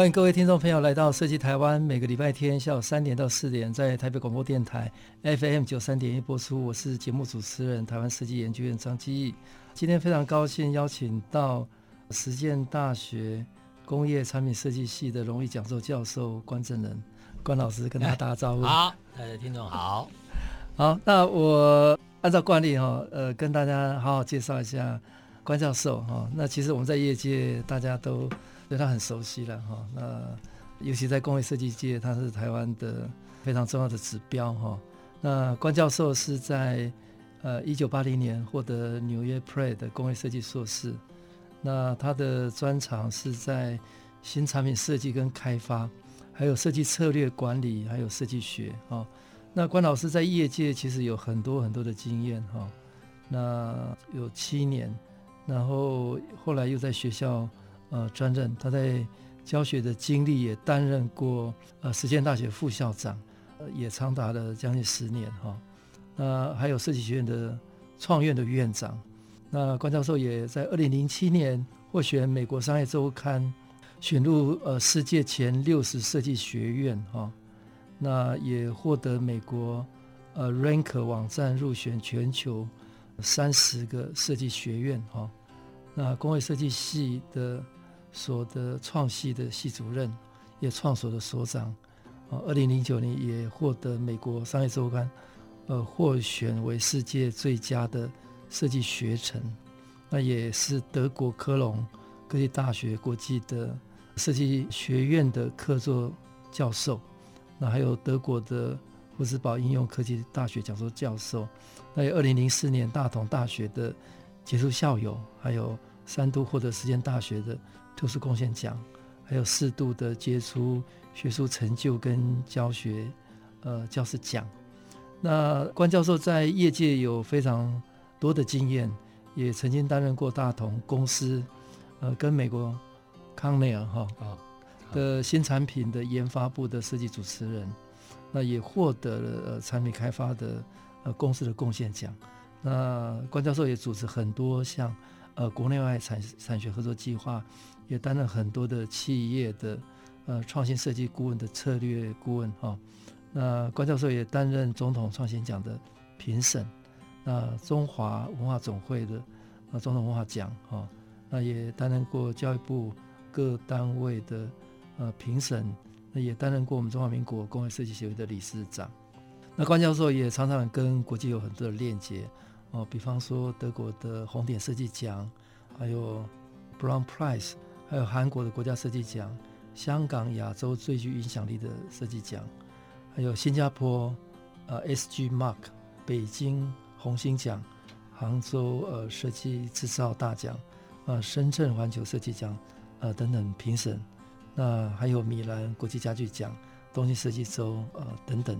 欢迎各位听众朋友来到设计台湾，每个礼拜天下午三点到四点，在台北广播电台 FM 九三点一播出。我是节目主持人台湾设计研究院张基义。今天非常高兴邀请到实践大学工业产品设计系的荣誉讲座教授关正仁关老师，跟大家打个招呼。好，大家听众好。好，那我按照惯例哈，呃，跟大家好好介绍一下关教授哈。那其实我们在业界大家都。对他很熟悉了哈，那尤其在工业设计界，他是台湾的非常重要的指标哈。那关教授是在呃一九八零年获得纽约 Pray 的工业设计硕士，那他的专长是在新产品设计跟开发，还有设计策略管理，还有设计学哈。那关老师在业界其实有很多很多的经验哈，那有七年，然后后来又在学校。呃，专任他在教学的经历也担任过呃实践大学副校长，呃，也长达了将近十年哈。那、还有设计学院的创院的院长。那关教授也在二零零七年获选美国商业周刊选入呃世界前六十设计学院哈。那也获得美国呃 Ranker 网站入选全球三十个设计学院哈。那工业设计系的。所的创系的系主任，也创所的所长，啊，二零零九年也获得美国商业周刊，呃，获选为世界最佳的设计学程，那也是德国科隆科技大学国际的设计学院的客座教授，那还有德国的福斯堡应用科技大学讲座教授，那有二零零四年大同大学的杰出校友，还有三都获得实践大学的。特殊贡献奖，还有适度的杰出学术成就跟教学，呃，教师奖。那关教授在业界有非常多的经验，也曾经担任过大同公司，呃，跟美国康奈尔哈的新产品的研发部的设计主持人，那也获得了呃产品开发的呃公司的贡献奖。那关教授也组织很多项呃国内外产产学合作计划。也担任很多的企业的呃创新设计顾问的策略顾问哈，那关教授也担任总统创新奖的评审，那中华文化总会的呃总统文化奖哈，那也担任过教育部各单位的呃评审，那也担任过我们中华民国工业设计协会的理事长。那关教授也常常跟国际有很多的链接哦，比方说德国的红点设计奖，还有 Brown Prize。还有韩国的国家设计奖，香港亚洲最具影响力的设计奖，还有新加坡呃 SG Mark、北京红星奖、杭州呃设计制造大奖、呃深圳环球设计奖呃等等评审，那还有米兰国际家具奖、东京设计周呃等等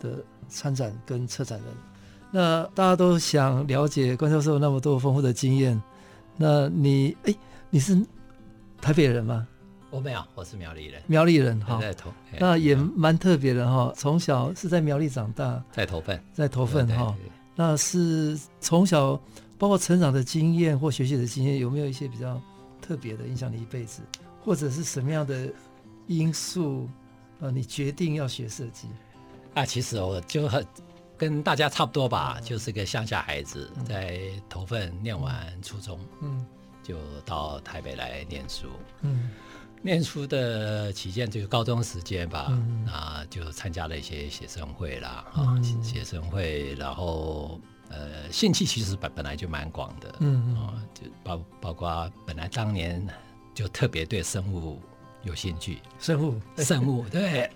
的参展跟策展人。那大家都想了解关教授那么多丰富的经验，那你哎你是？台北人吗？我没有，我是苗栗人。苗栗人哈，在投，那也蛮特别的哈。从小是在苗栗长大，在投份，在投份哈。那是从小包括成长的经验或学习的经验，有没有一些比较特别的影响你一辈子，或者是什么样的因素啊？你决定要学设计啊？其实我就很跟大家差不多吧，嗯、就是个乡下孩子，在投份念完初中，嗯。就到台北来念书，嗯，念书的期间就是高中时间吧，嗯、啊，就参加了一些学生会啦，啊、嗯，学生会，然后呃，兴趣其实本本来就蛮广的，嗯。啊，就包包括本来当年就特别对生物有兴趣，生物，生物，对，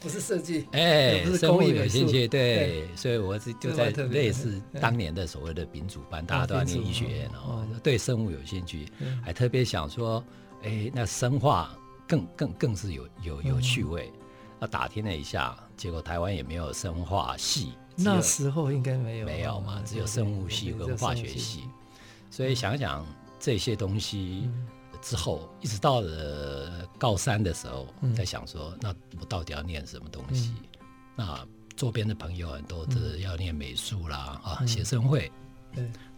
不是设计，哎，生物有兴趣，对，所以我是就在类似当年的所谓的丙组班，大家都要念医学院哦，对生物有兴趣，还特别想说，哎，那生化更更更是有有有趣味。那打听了一下，结果台湾也没有生化系，那时候应该没有，没有嘛，只有生物系跟化学系。所以想想这些东西之后，一直到了高三的时候，在想说，那我到底要念什么东西？那周边的朋友很多是要念美术啦，啊，学生会。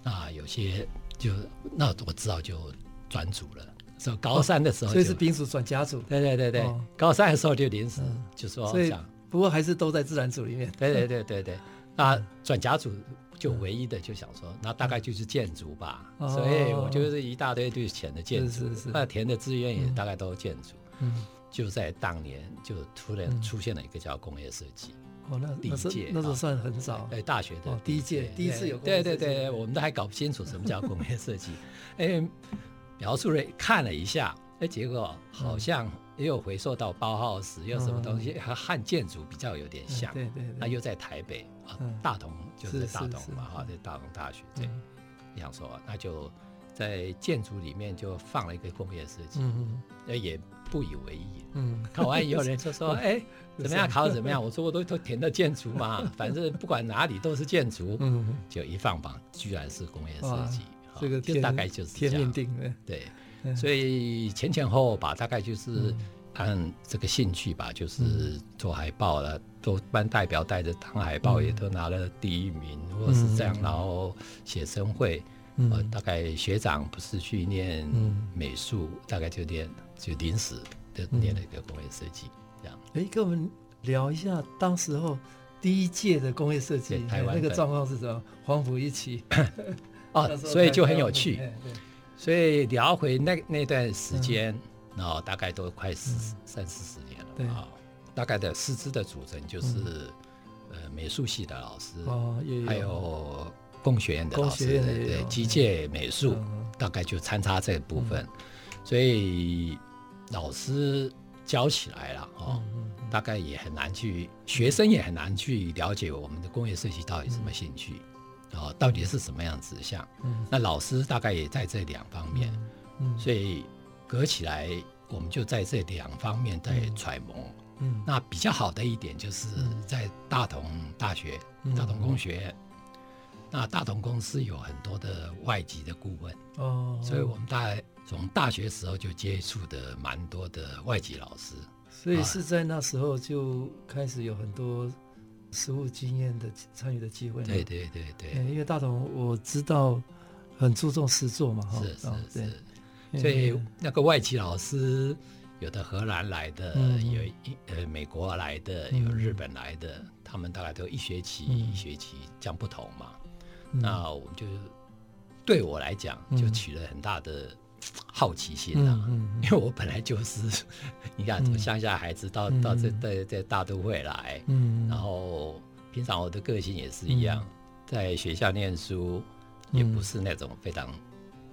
那有些就那我知道就转组了。所以高三的时候，所以是丙组转甲组。对对对对，高三的时候就临时就说想，不过还是都在自然组里面。对对对对对，那转甲组就唯一的就想说，那大概就是建筑吧。所以我就是一大堆对填的建筑，那填的志愿也大概都是建筑。嗯，就在当年就突然出现了一个叫工业设计。哦，那第一届那时候算很早。哎，大学的第一届第一次有。对对对，我们都还搞不清楚什么叫工业设计。哎。描述了看了一下，哎，结果好像也有回溯到包豪斯，又什么东西和汉建筑比较有点像。对对。那又在台北啊，大同就是大同嘛，哈，在大同大学。对。想说，那就在建筑里面就放了一个工业设计。嗯嗯。也不以为意。嗯。考完以后，人就说：“ 哎，怎么样？考的怎么样？”我说：“我都都填的建筑嘛，反正不管哪里都是建筑。”嗯。就一放榜，居然是工业设计。这个就大概就是天命定的，对，所以前前后后吧，大概就是按这个兴趣吧，就是做海报了，做班代表带着当海报，也都拿了第一名，或是这样，然后写生会，呃，大概学长不是去念美术，大概就念就临时就念了一个工业设计，这样。哎，跟我们聊一下当时候第一届的工业设计，台湾那个状况是什么？黄埔一期。哦，所以就很有趣，所以聊回那那段时间，然后大概都快四三四十年了啊。大概的师资的组成就是，呃，美术系的老师，哦还有工学院的老师，对，机械美术，大概就参差这部分。所以老师教起来了哦，大概也很难去，学生也很难去了解我们的工业设计到底什么兴趣。哦，到底是什么样子像？嗯，那老师大概也在这两方面，嗯，所以隔起来，我们就在这两方面在揣摩。嗯，那比较好的一点就是在大同大学、大同工学院，那大同公司有很多的外籍的顾问哦，所以我们大概从大学时候就接触的蛮多的外籍老师，所以是在那时候就开始有很多。实务经验的参与的机会，对对对对，因为大同我知道很注重实作嘛，哈，是是是，所以那个外籍老师有的荷兰来的，有一呃美国来的，有日本来的，他们大概都一学期一学期这样不同嘛，那我就对我来讲就起了很大的。好奇心啊，因为我本来就是，你看从乡下孩子到到这在在大都会来，然后平常我的个性也是一样，在学校念书也不是那种非常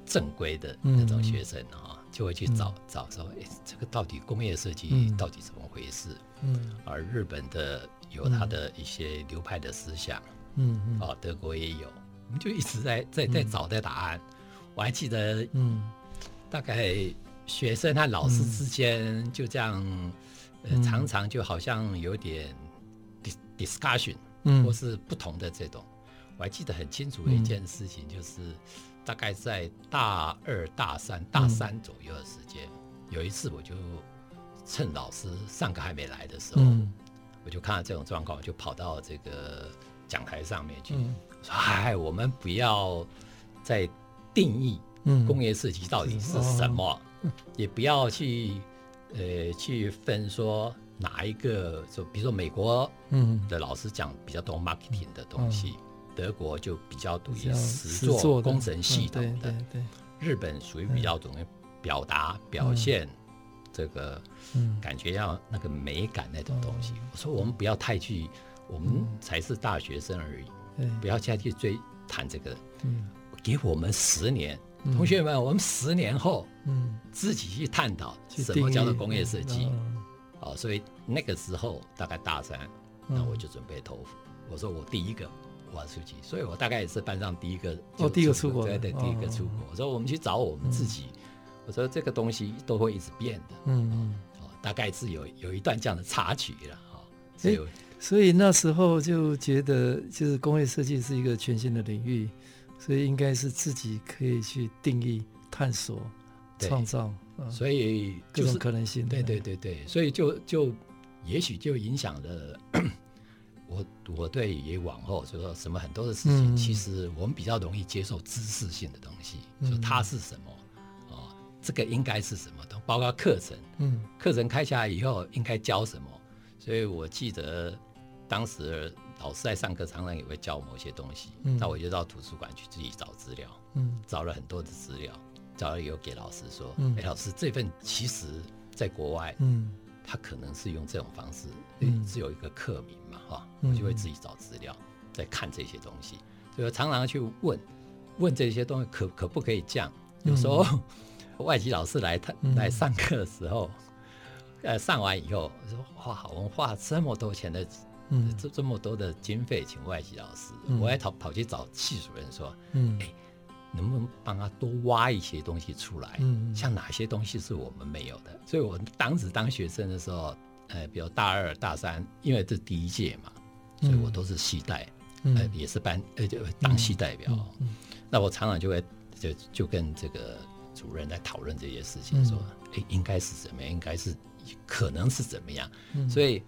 正规的那种学生啊，就会去找找说，哎，这个到底工业设计到底怎么回事？嗯。而日本的有他的一些流派的思想，嗯，哦，德国也有，我们就一直在在在找的答案。我还记得，嗯。大概学生和老师之间就这样，呃，常常就好像有点 discussion，或是不同的这种。我还记得很清楚的一件事情，就是大概在大二、大三、大三左右的时间，有一次我就趁老师上课还没来的时候，我就看到这种状况，我就跑到这个讲台上面去说：“哎，我们不要再定义。”工业设计到底是什么？嗯、也不要去呃去分说哪一个，就比如说美国的老师讲比较多 marketing 的东西，嗯、德国就比较属于实作工程系统的，对对对，日本属于比较懂得表达表现这个感觉要那个美感那种东西。我说我们不要太去，我们才是大学生而已，不要再去追谈这个。给我们十年。同学们，我们十年后，嗯，自己去探讨什么叫做工业设计，哦，所以那个时候大概大三，那我就准备投。我说我第一个所以我大概也是班上第一个，哦，第一个出国，对对，第一个出国。我说我们去找我们自己，我说这个东西都会一直变的，嗯大概是有有一段这样的插曲了，所以那时候就觉得，就是工业设计是一个全新的领域，所以应该是自己可以去定义、探索、创造，嗯、所以、就是、各种可能性。对对对对，所以就就也许就影响了我我对于往后就说什么很多的事情，嗯、其实我们比较容易接受知识性的东西，嗯、说它是什么。这个应该是什么？都包括课程，嗯，课程开下来以后应该教什么？所以我记得当时老师在上课，常常也会教某些东西。嗯，那我就到图书馆去自己找资料，嗯，找了很多的资料，找了以后给老师说，嗯，哎，老师这份其实在国外，嗯，他可能是用这种方式，嗯，只有一个课名嘛，哈，我就会自己找资料，在看这些东西，所以我常常去问，问这些东西可可不可以这样？有时候。外籍老师来他来上课的时候，嗯、呃，上完以后说：“哇，我们花这么多钱的，嗯，这这么多的经费请外籍老师，嗯、我还跑跑去找系主任说，嗯，哎，能不能帮他多挖一些东西出来？嗯，像哪些东西是我们没有的？所以我当时当学生的时候，呃，比如大二、大三，因为这第一届嘛，所以我都是系代，嗯、呃，也是班，呃，就当系代表。那我常常就会就就跟这个。主任在讨论这些事情，说：“哎，应该是怎么样？应该是可能是怎么样？”所以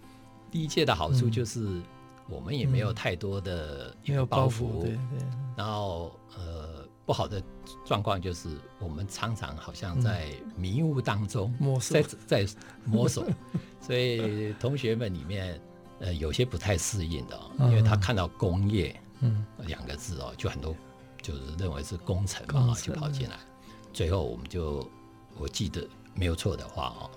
第一届的好处就是我们也没有太多的一个包袱，对对。然后呃，不好的状况就是我们常常好像在迷雾当中摸索，在在摸索。所以同学们里面呃有些不太适应的，哦因为他看到工业嗯两个字哦，就很多就是认为是工程嘛，就跑进来。最后，我们就我记得没有错的话哦，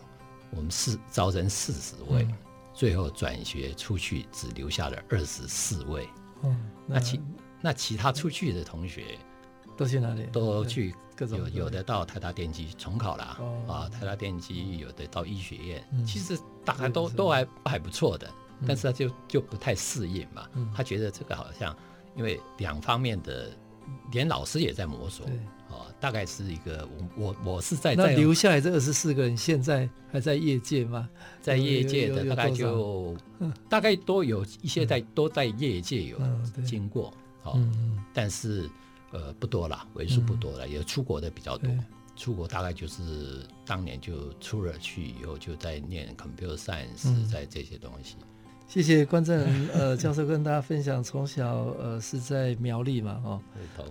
我们是招生四十位，嗯、最后转学出去只留下了二十四位。那其那其他出去的同学都去哪里？都去各种有有的到台大电机重考了、哦、啊，台大电机有的到医学院，嗯、其实大概都都还还不错的，嗯、但是他就就不太适应嘛。嗯、他觉得这个好像因为两方面的，连老师也在摸索。哦，大概是一个我我我是在那留下来这二十四个人，现在还在业界吗？在业界的大概就 大概都有一些在都在业界有经过，哦，但是呃不多了，为数不多了，也出国的比较多。出国大概就是当年就出了去以后就在念 computer science，在这些东西。谢谢关正仁呃教授跟大家分享，从小呃是在苗栗嘛哦，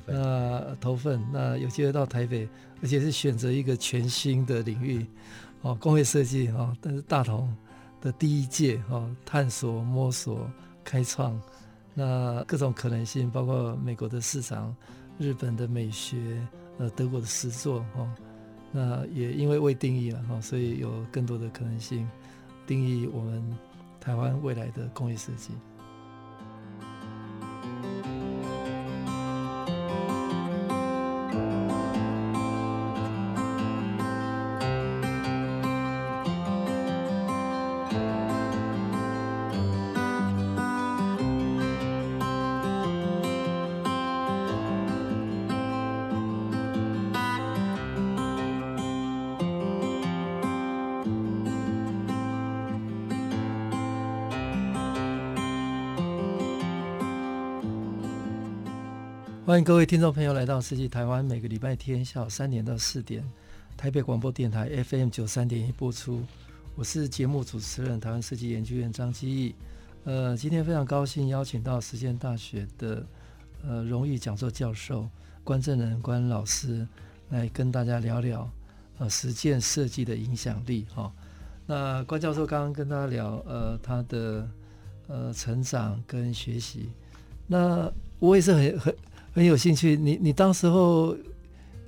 那投份那有机会到台北，而且是选择一个全新的领域哦，工业设计哦，但是大同的第一届哦，探索摸索开创，那各种可能性，包括美国的市场、日本的美学、呃德国的诗作哦，那也因为未定义了哈，所以有更多的可能性定义我们。台湾未来的工业设计。欢迎各位听众朋友来到设计台湾，每个礼拜天下午三点到四点，台北广播电台 FM 九三点一播出。我是节目主持人台湾设计研究院张基义。呃，今天非常高兴邀请到实践大学的呃荣誉讲座教授关正仁关老师来跟大家聊聊呃实践设计的影响力哈、那关教授刚刚跟大家聊呃他的呃成长跟学习，那我也是很很。很有兴趣，你你当时候，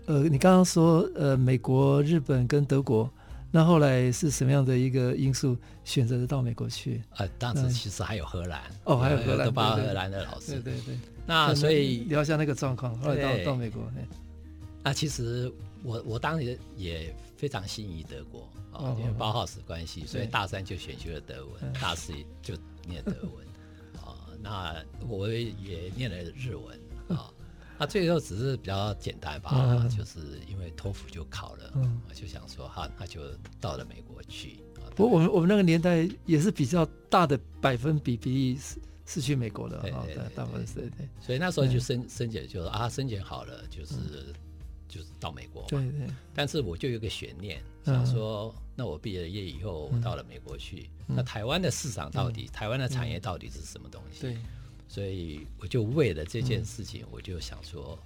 呃，你刚刚说呃，美国、日本跟德国，那后来是什么样的一个因素选择的到美国去？呃，当时其实还有荷兰，哦，还有荷兰，都包荷兰的老师，对对对。那所以聊一下那个状况，后来到到美国。那其实我我当时也非常心仪德国啊，因为包浩斯关系，所以大三就选修了德文，大四就念德文啊。那我也念了日文啊。啊，最后只是比较简单吧，嗯、就是因为托福就考了，嗯，我就想说哈，那就到了美国去。不过我们我们那个年代也是比较大的百分比比例是是去美国的，对，对，对，大部分是对。所以那时候就申申请，就说啊，申请好了，就是、嗯、就是到美国嘛。对对。但是我就有个悬念，想说，嗯、那我毕业了业以后，我到了美国去，嗯、那台湾的市场到底，嗯、台湾的产业到底是什么东西？对。所以我就为了这件事情，我就想说，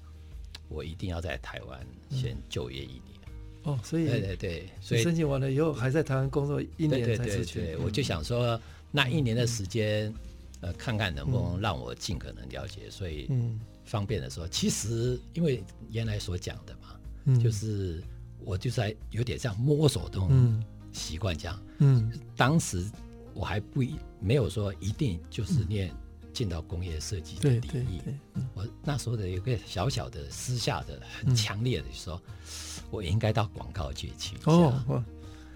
我一定要在台湾先就业一年。哦，所以对对对，所以申请完了以后，还在台湾工作一年才出去。对，我就想说，那一年的时间，呃，看看能不能让我尽可能了解。所以，方便的说，其实因为原来所讲的嘛，就是我就在有点像摸索中习惯这样。嗯，当时我还不一没有说一定就是念。进到工业设计的领域，我那时候的有个小小的私下的很强烈的说，我应该到广告界去。哦，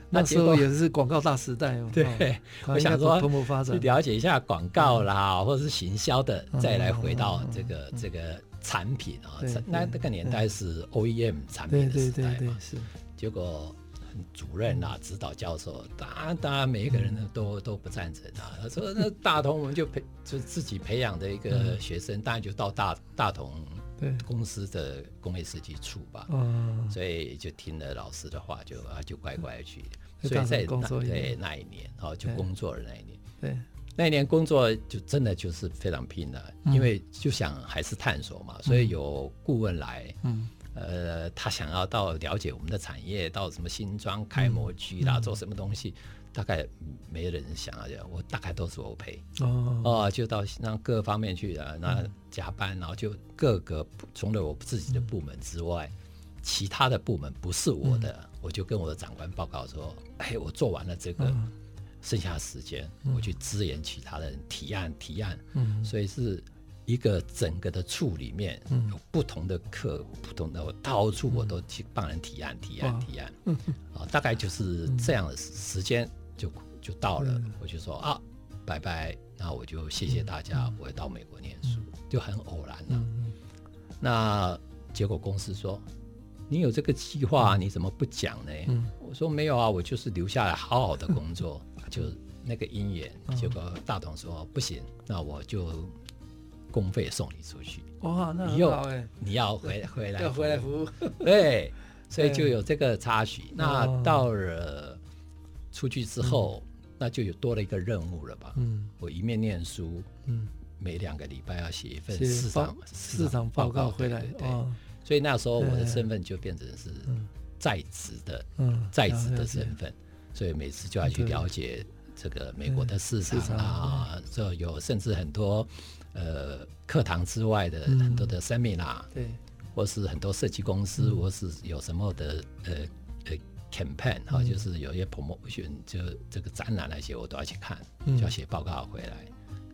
那时候也是广告大时代哦。对，我想说蓬勃发展，去了解一下广告啦，或者是行销的，再来回到这个这个产品啊。那那个年代是 OEM 产品的时代嘛，是。结果。主任啊，指导教授，当然当然每一个人呢都都不赞成啊。他说那大同我们就培就自己培养的一个学生，当然就到大大同公司的工业设计处吧。嗯所以就听了老师的话，就啊就乖乖去。所以在那对那一年，然后就工作了那一年。对，那一年工作就真的就是非常拼了，因为就想还是探索嘛，所以有顾问来。嗯。呃，他想要到了解我们的产业，到什么新装开模具啦，嗯、做什么东西，大概没人想啊，我大概都是我陪。哦，哦，就到让各方面去啊，那加班，然后就各个除了我自己的部门之外，嗯、其他的部门不是我的，嗯、我就跟我的长官报告说，哎，我做完了这个，嗯、剩下的时间我去支援其他的人提案提案，嗯，所以是。一个整个的处里面有不同的课，不同的我到处我都去帮人提案、提案、提案，啊，大概就是这样的时间就就到了，我就说啊，拜拜，那我就谢谢大家，我要到美国念书，就很偶然了。那结果公司说，你有这个计划，你怎么不讲呢？我说没有啊，我就是留下来好好的工作，就那个因缘。结果大董说不行，那我就。公费送你出去。哇，那很好哎！你要回回来，要回来服务，对，所以就有这个插曲。那到了出去之后，那就有多了一个任务了吧？嗯，我一面念书，嗯，每两个礼拜要写一份市场市场报告回来，对，所以那时候我的身份就变成是在职的，嗯，在职的身份，所以每次就要去了解这个美国的市场啊，这有甚至很多。呃，课堂之外的很多的 seminar，对，或是很多设计公司，或是有什么的呃呃 campaign 哈，就是有一些 promotion，就这个展览那些，我都要去看，就要写报告回来，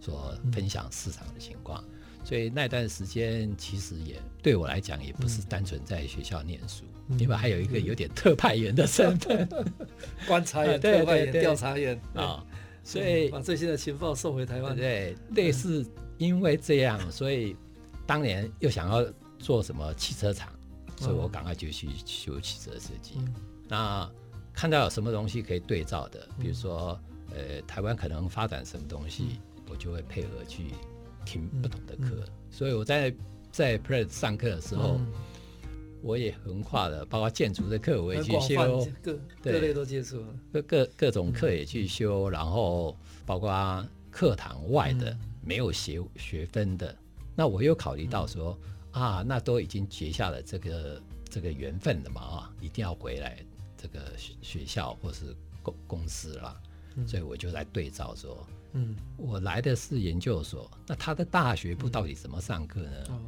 说分享市场的情况。所以那段时间其实也对我来讲，也不是单纯在学校念书，因为还有一个有点特派员的身份，观察员、特派员、调查员。啊，所以把最新的情报送回台湾，对，类似。因为这样，所以当年又想要做什么汽车厂，所以我赶快就去修汽车设计。嗯、那看到有什么东西可以对照的，比如说，呃，台湾可能发展什么东西，我就会配合去听不同的课。所以我在在 Pratt 上课的时候，嗯、我也横跨了，包括建筑的课我也去修，各各类都接触了，各各各种课也去修，然后包括课堂外的。嗯没有学学分的，那我又考虑到说、嗯、啊，那都已经结下了这个这个缘分了嘛啊，一定要回来这个学校或是公公司啦，嗯、所以我就来对照说，嗯，我来的是研究所，那他的大学部到底怎么上课呢？嗯、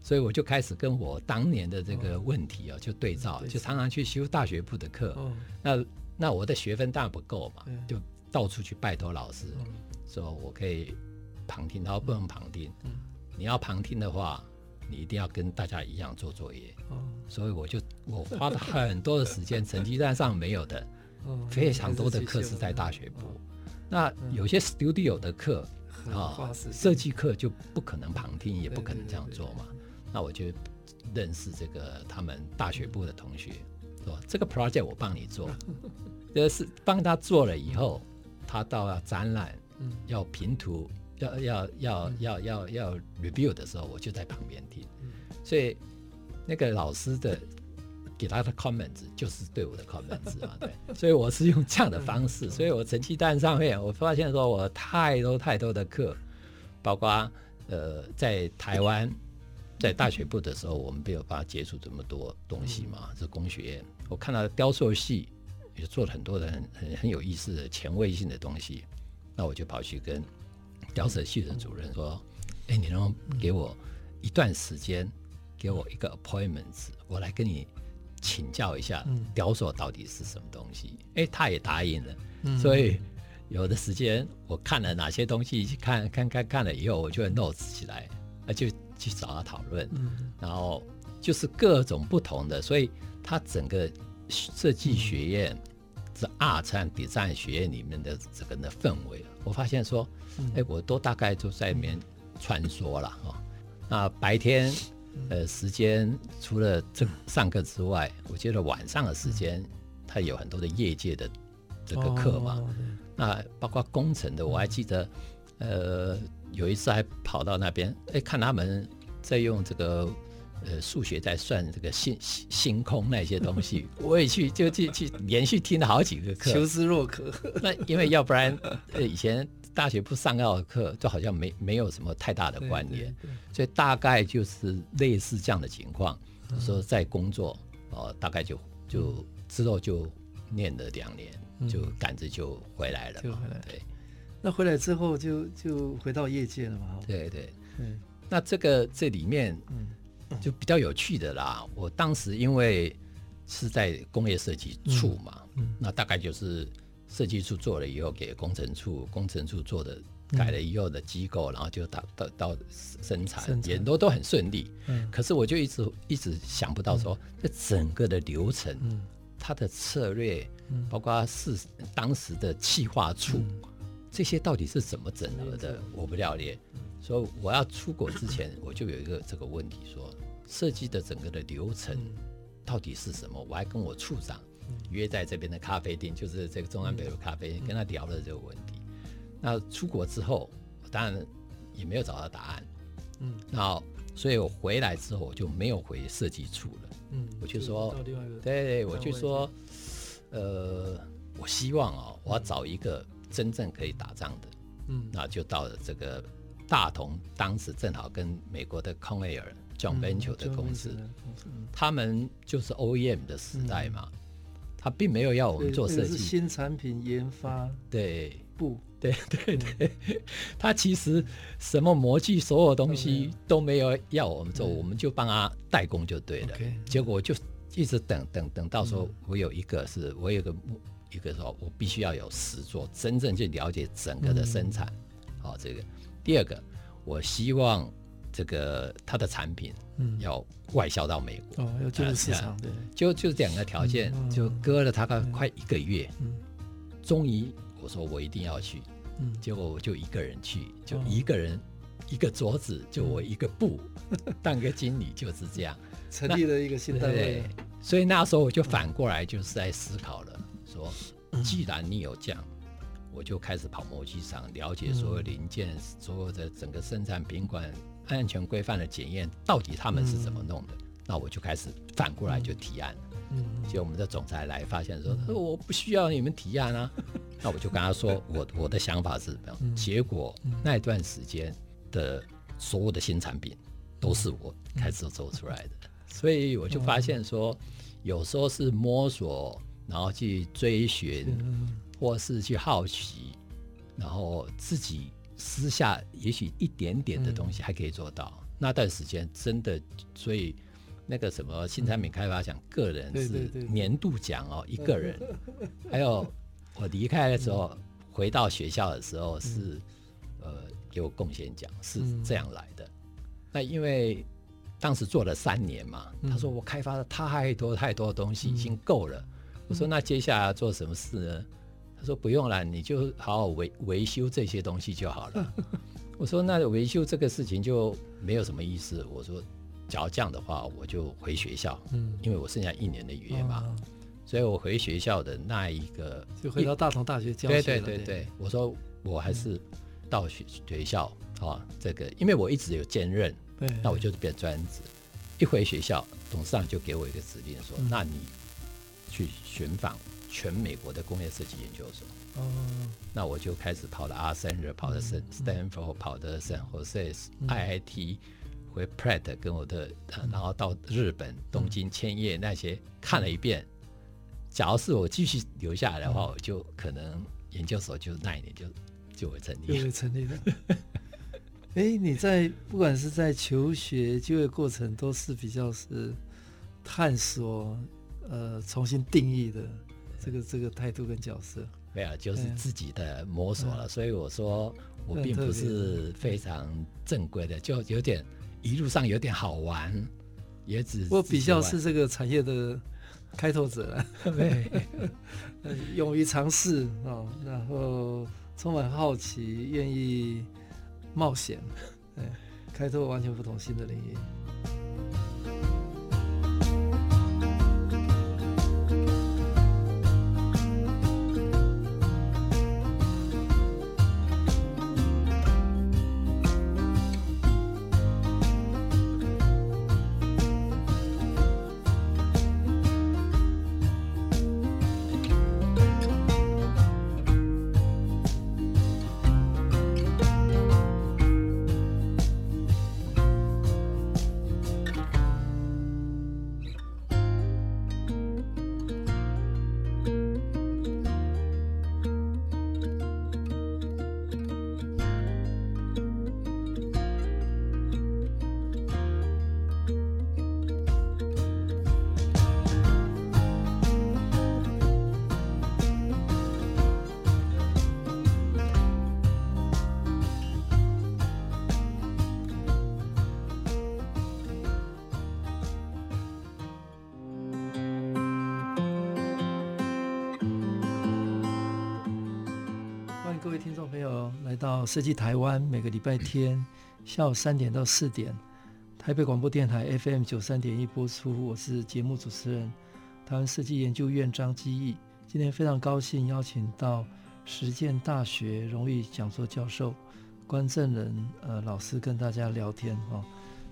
所以我就开始跟我当年的这个问题啊，就对照，就常常去修大学部的课，哦、那那我的学分当然不够嘛，嗯、就到处去拜托老师，嗯、说我可以。旁听，然后不能旁听。嗯，你要旁听的话，你一定要跟大家一样做作业。哦，所以我就我花了很多的时间，成绩单上没有的，非常多的课是在大学部。那有些 studio 的课啊，设计课就不可能旁听，也不可能这样做嘛。那我就认识这个他们大学部的同学，说这个 project 我帮你做，这是帮他做了以后，他到了展览，要评图，要要要要要要 review 的时候，我就在旁边听，所以那个老师的。给他的 comments 就是对我的 comments 嘛，对，所以我是用这样的方式，所以我成绩单上面我发现说我太多太多的课，包括呃在台湾在大学部的时候，我们没有办法接触这么多东西嘛，是工学院，我看到雕塑系也做了很多的很很很有意思的前卫性的东西，那我就跑去跟雕塑系的主任说，哎，你能给我一段时间，给我一个 appointment，我来跟你。请教一下，雕塑到底是什么东西？哎、嗯，他也答应了。嗯、所以有的时间我看了哪些东西，看看看看了以后，我就会 notes 起来，那就去找他讨论。嗯、然后就是各种不同的，所以他整个设计学院是 Art and Design 学院里面的这个的氛围，我发现说，哎、嗯，我都大概就在里面穿梭了哈。那白天。呃，时间除了这上课之外，我觉得晚上的时间，它有很多的业界的这个课嘛。哦、那包括工程的，我还记得，呃，有一次还跑到那边，哎，看他们在用这个呃数学在算这个星星空那些东西，我也去就去去连续听了好几个课，求知若渴。那因为要不然，呃，以前。大学不上到的课，就好像没没有什么太大的关联，所以大概就是类似这样的情况。说在工作，哦，大概就就之后就念了两年，就赶着就回来了。就回来，对。那回来之后就就回到业界了嘛？对对。嗯那这个这里面，就比较有趣的啦。我当时因为是在工业设计处嘛，那大概就是。设计处做了以后，给工程处，工程处做的改了以后的机构，嗯、然后就到到到生产，生产也都都很顺利。嗯、可是我就一直一直想不到说，这、嗯、整个的流程，嗯、它的策略，嗯、包括是当时的企划处，嗯、这些到底是怎么整合的，我不了解。以我要出国之前，我就有一个这个问题，说设计的整个的流程到底是什么？我还跟我处长。约在这边的咖啡店，就是这个中安北路咖啡，跟他聊了这个问题。那出国之后，当然也没有找到答案。嗯，那所以我回来之后，我就没有回设计处了。嗯，我就说，对，我就说，呃，我希望啊，我要找一个真正可以打仗的。嗯，那就到了这个大同，当时正好跟美国的 Conair Joint Venture 的公司，他们就是 OEM 的时代嘛。他并没有要我们做设计，新产品研发对。不？对对对，他其实什么模具，所有东西都没有要我们做，我们就帮他代工就对了。结果就一直等等等到说，我有一个是我有一个一个说，我必须要有实做，真正去了解整个的生产。好，这个。第二个，我希望。这个它的产品，要外销到美国。哦，要进入市场，对，就就两个条件，就隔了大概快一个月，嗯终于我说我一定要去，嗯。结果我就一个人去，就一个人一个桌子，就我一个部，当个经理就是这样，成立了一个新单位，所以那时候我就反过来就是在思考了，说既然你有这样。我就开始跑模具厂，了解所有零件，嗯、所有的整个生产品管安全规范的检验，到底他们是怎么弄的？嗯、那我就开始反过来就提案。嗯，结果我们的总裁来发现说，嗯、我不需要你们提案啊。嗯、那我就跟他说，我我的想法是怎么样？嗯、结果那段时间的所有的新产品都是我开始做出来的，嗯、所以我就发现说，有时候是摸索，然后去追寻。或是去好奇，然后自己私下也许一点点的东西还可以做到。嗯、那段时间真的，所以那个什么新产品开发奖，嗯、个人是年度奖哦，一个人。还有我离开的时候，嗯、回到学校的时候是、嗯、呃给我贡献奖，是这样来的。嗯、那因为当时做了三年嘛，嗯、他说我开发了太多太多的东西，已经够了。嗯、我说那接下来要做什么事呢？他说不用了，你就好好维维修这些东西就好了。我说那维修这个事情就没有什么意思。我说假如这样的话，我就回学校，嗯，因为我剩下一年的约嘛，哦、所以我回学校的那一个就回到大同大学教学。对对对对，我说我还是到学学校啊、哦，这个因为我一直有兼任，对，那我就变专职。一回学校，董事长就给我一个指令说：“嗯、那你去寻访全美国的工业设计研究所。”哦，那我就开始跑了阿森尔，跑的是 Stanford，跑的是 San Jose IIT，回 Pratt 跟我的，然后到日本东京千叶那些看了一遍。假如是我继续留下来的话，我就可能研究所就那一年就就会成立，就会成立了。哎，你在不管是在求学就业过程，都是比较是探索，呃，重新定义的这个这个态度跟角色。没有，就是自己的摸索了。所以我说，我并不是非常正规的，就有点一路上有点好玩，也只我比较是这个产业的开拓者，对，勇于尝试啊，然后充满好奇，愿意冒险，对，开拓完全不同新的领域。到设计台湾，每个礼拜天下午三点到四点，台北广播电台 FM 九三点一播出。我是节目主持人，台湾设计研究院张基义。今天非常高兴邀请到实践大学荣誉讲座教授关正仁呃老师跟大家聊天哈、哦。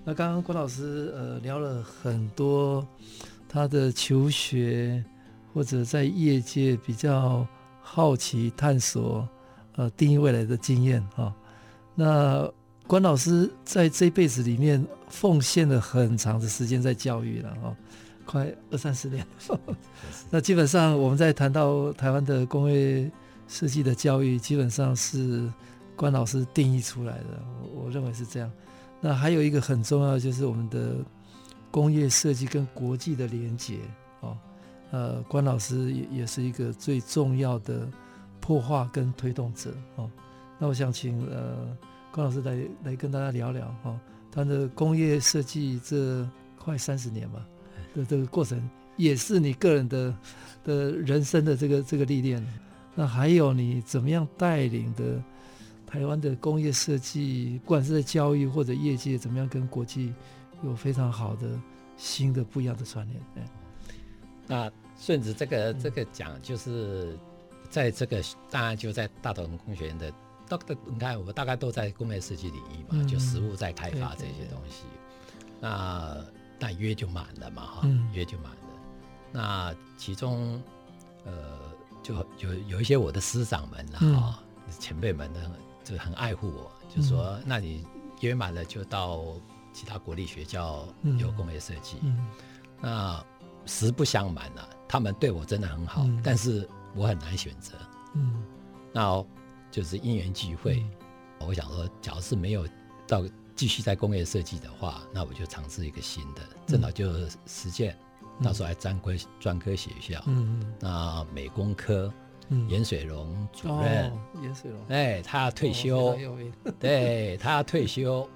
那刚刚关老师呃聊了很多他的求学或者在业界比较好奇探索。呃，定义未来的经验哈、哦。那关老师在这辈子里面奉献了很长的时间在教育了哈、哦，快二三十年。那基本上我们在谈到台湾的工业设计的教育，基本上是关老师定义出来的。我我认为是这样。那还有一个很重要就是我们的工业设计跟国际的连结哦。呃，关老师也也是一个最重要的。破化跟推动者哦，那我想请呃关老师来来跟大家聊聊哦，他的工业设计这快三十年嘛的这个过程，也是你个人的的人生的这个这个历练。那还有你怎么样带领的台湾的工业设计，不管是在教育或者业界，怎么样跟国际有非常好的新的不一样的串联？哎，那顺子这个这个讲就是。在这个当然就在大同工学院的，大概你看我们大概都在工业设计领域嘛，嗯、就实物在开发这些东西。那那约就满了嘛哈，嗯、约就满了。那其中呃就有有一些我的师长们啊，嗯、前辈们呢就很爱护我，就说、嗯、那你约满了就到其他国立学校有工业设计。那实不相瞒呢、啊，他们对我真的很好，嗯、但是。我很难选择，嗯，那就是因缘际会。嗯、我想说，假如是没有到继续在工业设计的话，那我就尝试一个新的，正好就实践。嗯、到时候还专科专科学校，嗯嗯，那美工科，嗯，颜水龙主任，颜、哦、水龙，哎，他要退休，哦、对他要退休，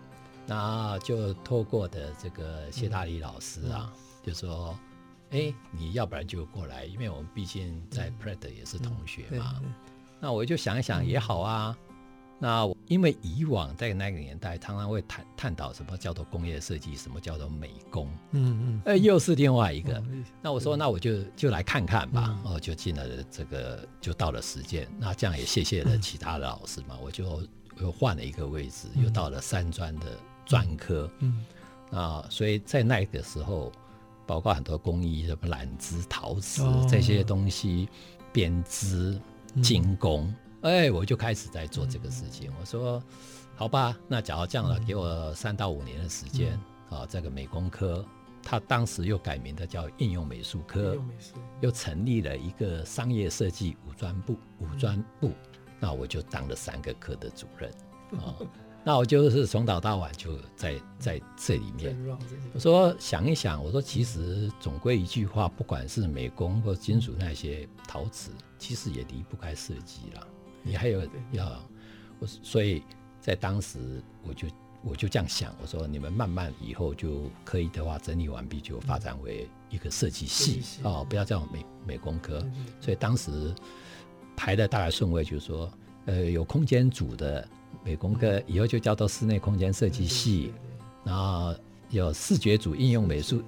那就透过的这个谢大礼老师啊，嗯、就说。哎，你要不然就过来，因为我们毕竟在 Pratt 也是同学嘛。那我就想一想也好啊。那因为以往在那个年代，常常会探探讨什么叫做工业设计，什么叫做美工，嗯嗯，哎，又是另外一个。嗯、那我说，那我就就来看看吧，嗯、哦，就进了这个，就到了实践。那这样也谢谢了其他的老师嘛，嗯、我就又换了一个位置，嗯、又到了三专的专科，嗯，啊，所以在那个时候，包括很多工艺，什么染织、陶瓷、哦、这些东西，编织、精工。嗯哎，我就开始在做这个事情。我说，好吧，那假如这样了，给我三到五年的时间啊。这个美工科，他当时又改名的叫应用美术科，又成立了一个商业设计五专部，五专部。那我就当了三个科的主任啊。那我就是从早到晚就在在这里面。我说想一想，我说其实总归一句话，不管是美工或金属那些陶瓷，其实也离不开设计了。你还有要我，所以在当时我就我就这样想，我说你们慢慢以后就可以的话，整理完毕就发展为一个设计系哦，不要叫美美工科。所以当时排的大概顺位就是说，呃，有空间组的美工科以后就叫做室内空间设计系，然后有视觉组应用美术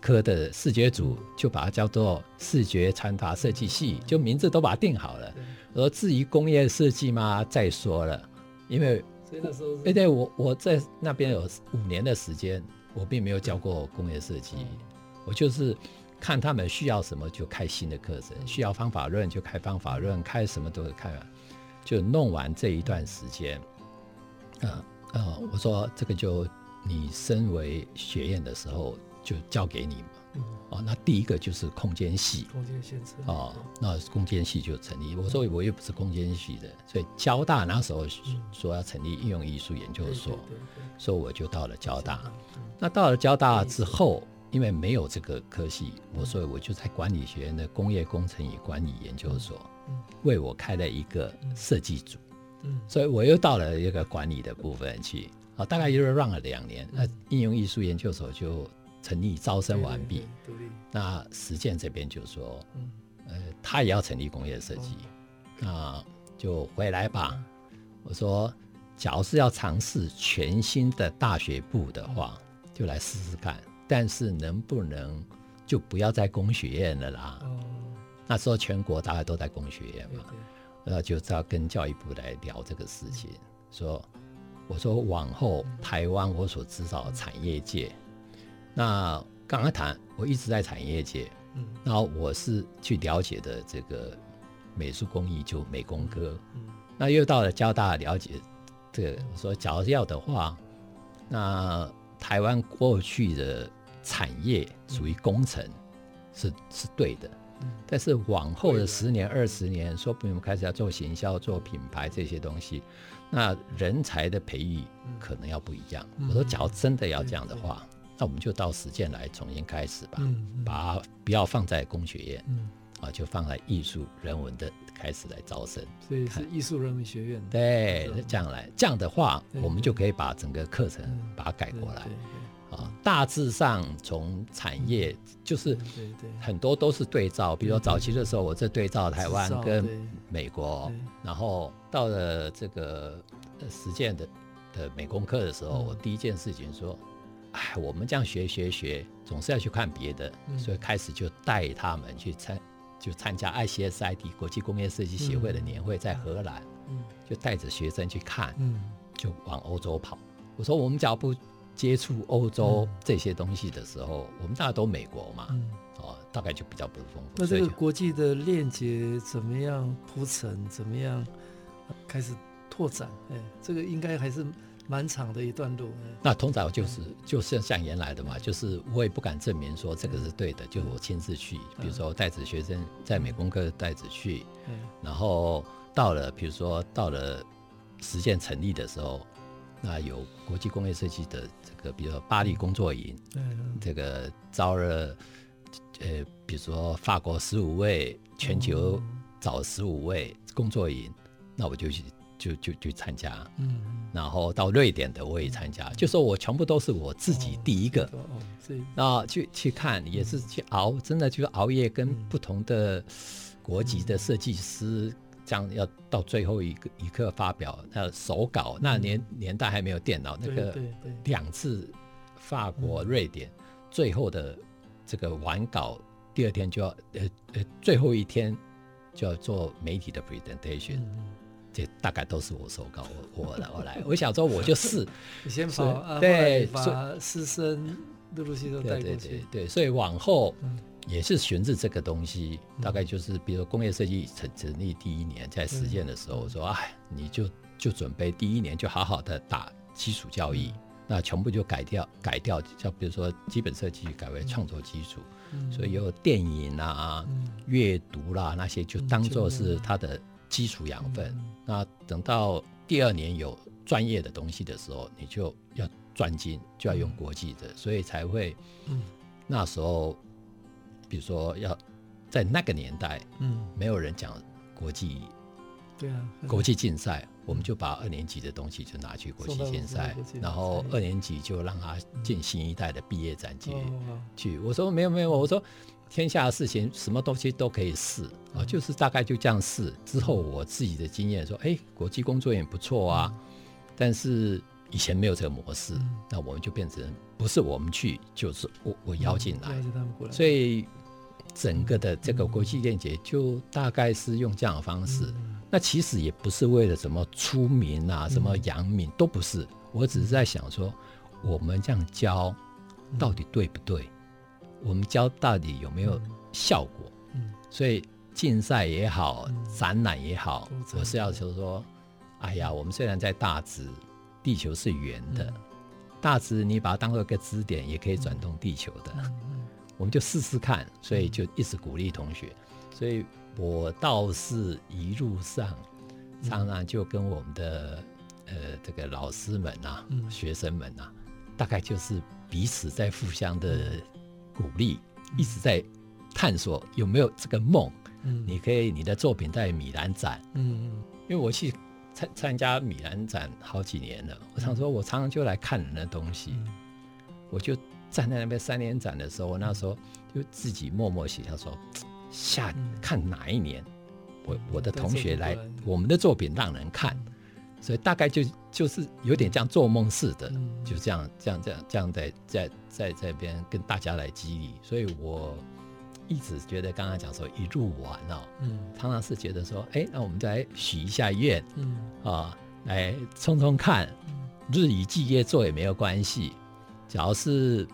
科的视觉组就把它叫做视觉传达设计系，就名字都把它定好了。而至于工业设计嘛，再说了，因为哎，对我我在那边有五年的时间，我并没有教过工业设计，我就是看他们需要什么就开新的课程，需要方法论就开方法论，开什么都会开完，就弄完这一段时间，啊啊，我说这个就你身为学院的时候就交给你嘛。哦，那第一个就是空间系，空间线哦，那空间系就成立。我说我又不是空间系的，所以交大那时候说要成立应用艺术研究所，所以我就到了交大。那到了交大之后，因为没有这个科系，我所以我就在管理学院的工业工程与管理研究所，为我开了一个设计组。所以我又到了一个管理的部分去。啊，大概就是 run 了两年，那应用艺术研究所就。成立招生完毕，那实践这边就说，呃，他也要成立工业设计，那就回来吧。我说，假如是要尝试全新的大学部的话，就来试试看。但是能不能就不要在工学院了啦？那时候全国大概都在工学院嘛，那就是要跟教育部来聊这个事情。说，我说往后台湾我所知道的产业界。那刚刚谈，我一直在产业界，嗯，然后我是去了解的这个美术工艺，就美工科，嗯，那又到了交大了解这个，我说假如要的话，那台湾过去的产业属于工程是，是是对的，嗯，但是往后的十年二十年，说不定我们开始要做行销、做品牌这些东西，那人才的培育可能要不一样。我说，假如真的要这样的话。那我们就到实践来重新开始吧，把它不要放在工学院，嗯、啊，就放在艺术人文的开始来招生。所以是艺术人文学院。对，这样来，这样的话，我们就可以把整个课程把它改过来。啊，大致上从产业就是很多都是对照，比如说早期的时候，我在对照台湾跟美国，然后到了这个实践的的美工课的时候，我第一件事情说。哎，我们这样学学学，总是要去看别的，嗯、所以开始就带他们去参，就参加 ICSID 国际工业设计协会的年会，在荷兰，嗯、就带着学生去看，嗯、就往欧洲跑。我说，我们只要不接触欧洲这些东西的时候，嗯、我们大家都美国嘛，嗯、哦，大概就比较不丰富。那这个国际的链接怎么样铺陈？怎么样开始拓展？哎，这个应该还是。蛮长的一段路，那通常就是就是像原来的嘛，就是我也不敢证明说这个是对的，就我亲自去，比如说带着学生在美工科带着去，然后到了比如说到了实践成立的时候，那有国际工业设计的这个，比如说巴黎工作营，这个招了呃，比如说法国十五位，全球找十五位工作营，那我就去。就就去参加，嗯，然后到瑞典的我也参加，就说我全部都是我自己第一个，然后去去看，也是去熬，真的就是熬夜跟不同的国籍的设计师这样要到最后一个一刻发表，那手稿，嗯、那年年代还没有电脑，那个两次法国、瑞典，嗯、最后的这个完稿，第二天就要呃呃最后一天就要做媒体的 presentation，、嗯、这大概都是我手稿，我我来我来，我想说我就试，你先跑，对，把师生陆陆续续带过去，对对对对，所以往后。嗯也是循着这个东西，大概就是，比如说工业设计成成立第一年，在实践的时候，我说，哎，你就就准备第一年就好好的打基础教育，那全部就改掉改掉，像比如说基本设计改为创作基础，所以有电影啊、阅读啦那些，就当做是它的基础养分。那等到第二年有专业的东西的时候，你就要专精，就要用国际的，所以才会，那时候。比如说，要在那个年代，嗯，没有人讲国际，对啊，国际竞赛，我们就把二年级的东西就拿去国际竞赛，然后二年级就让他进新一代的毕业展去。去，我说没有没有，我说天下的事情什么东西都可以试啊，就是大概就这样试。之后我自己的经验说，哎，国际工作也不错啊，但是以前没有这个模式，那我们就变成不是我们去，就是我我邀进来，所以。整个的这个国际电节就大概是用这样的方式，嗯、那其实也不是为了什么出名啊，嗯、什么扬名都不是，我只是在想说，我们这样教到底对不对？嗯、我们教到底有没有效果？嗯、所以竞赛也好，嗯、展览也好，嗯、我是要求说，哎呀，我们虽然在大直，地球是圆的，嗯、大直你把它当做一个支点，也可以转动地球的。嗯我们就试试看，所以就一直鼓励同学。所以我倒是一路上常常就跟我们的呃这个老师们啊、学生们啊，大概就是彼此在互相的鼓励，一直在探索有没有这个梦。你可以你的作品在米兰展，嗯，因为我去参参加米兰展好几年了，我常说我常常就来看人的东西，我就。站在那边三年展的时候，我那时候就自己默默写，下说下看哪一年，我我的同学来，我们的作品让人看，所以大概就就是有点像做梦似的，就这样这样这样这样在在在这边跟大家来激励，所以我一直觉得刚刚讲说一路玩哦，嗯，常常是觉得说，哎，那我们再来许一下愿，嗯。啊，来冲冲看，日以继夜做也没有关系，只要是。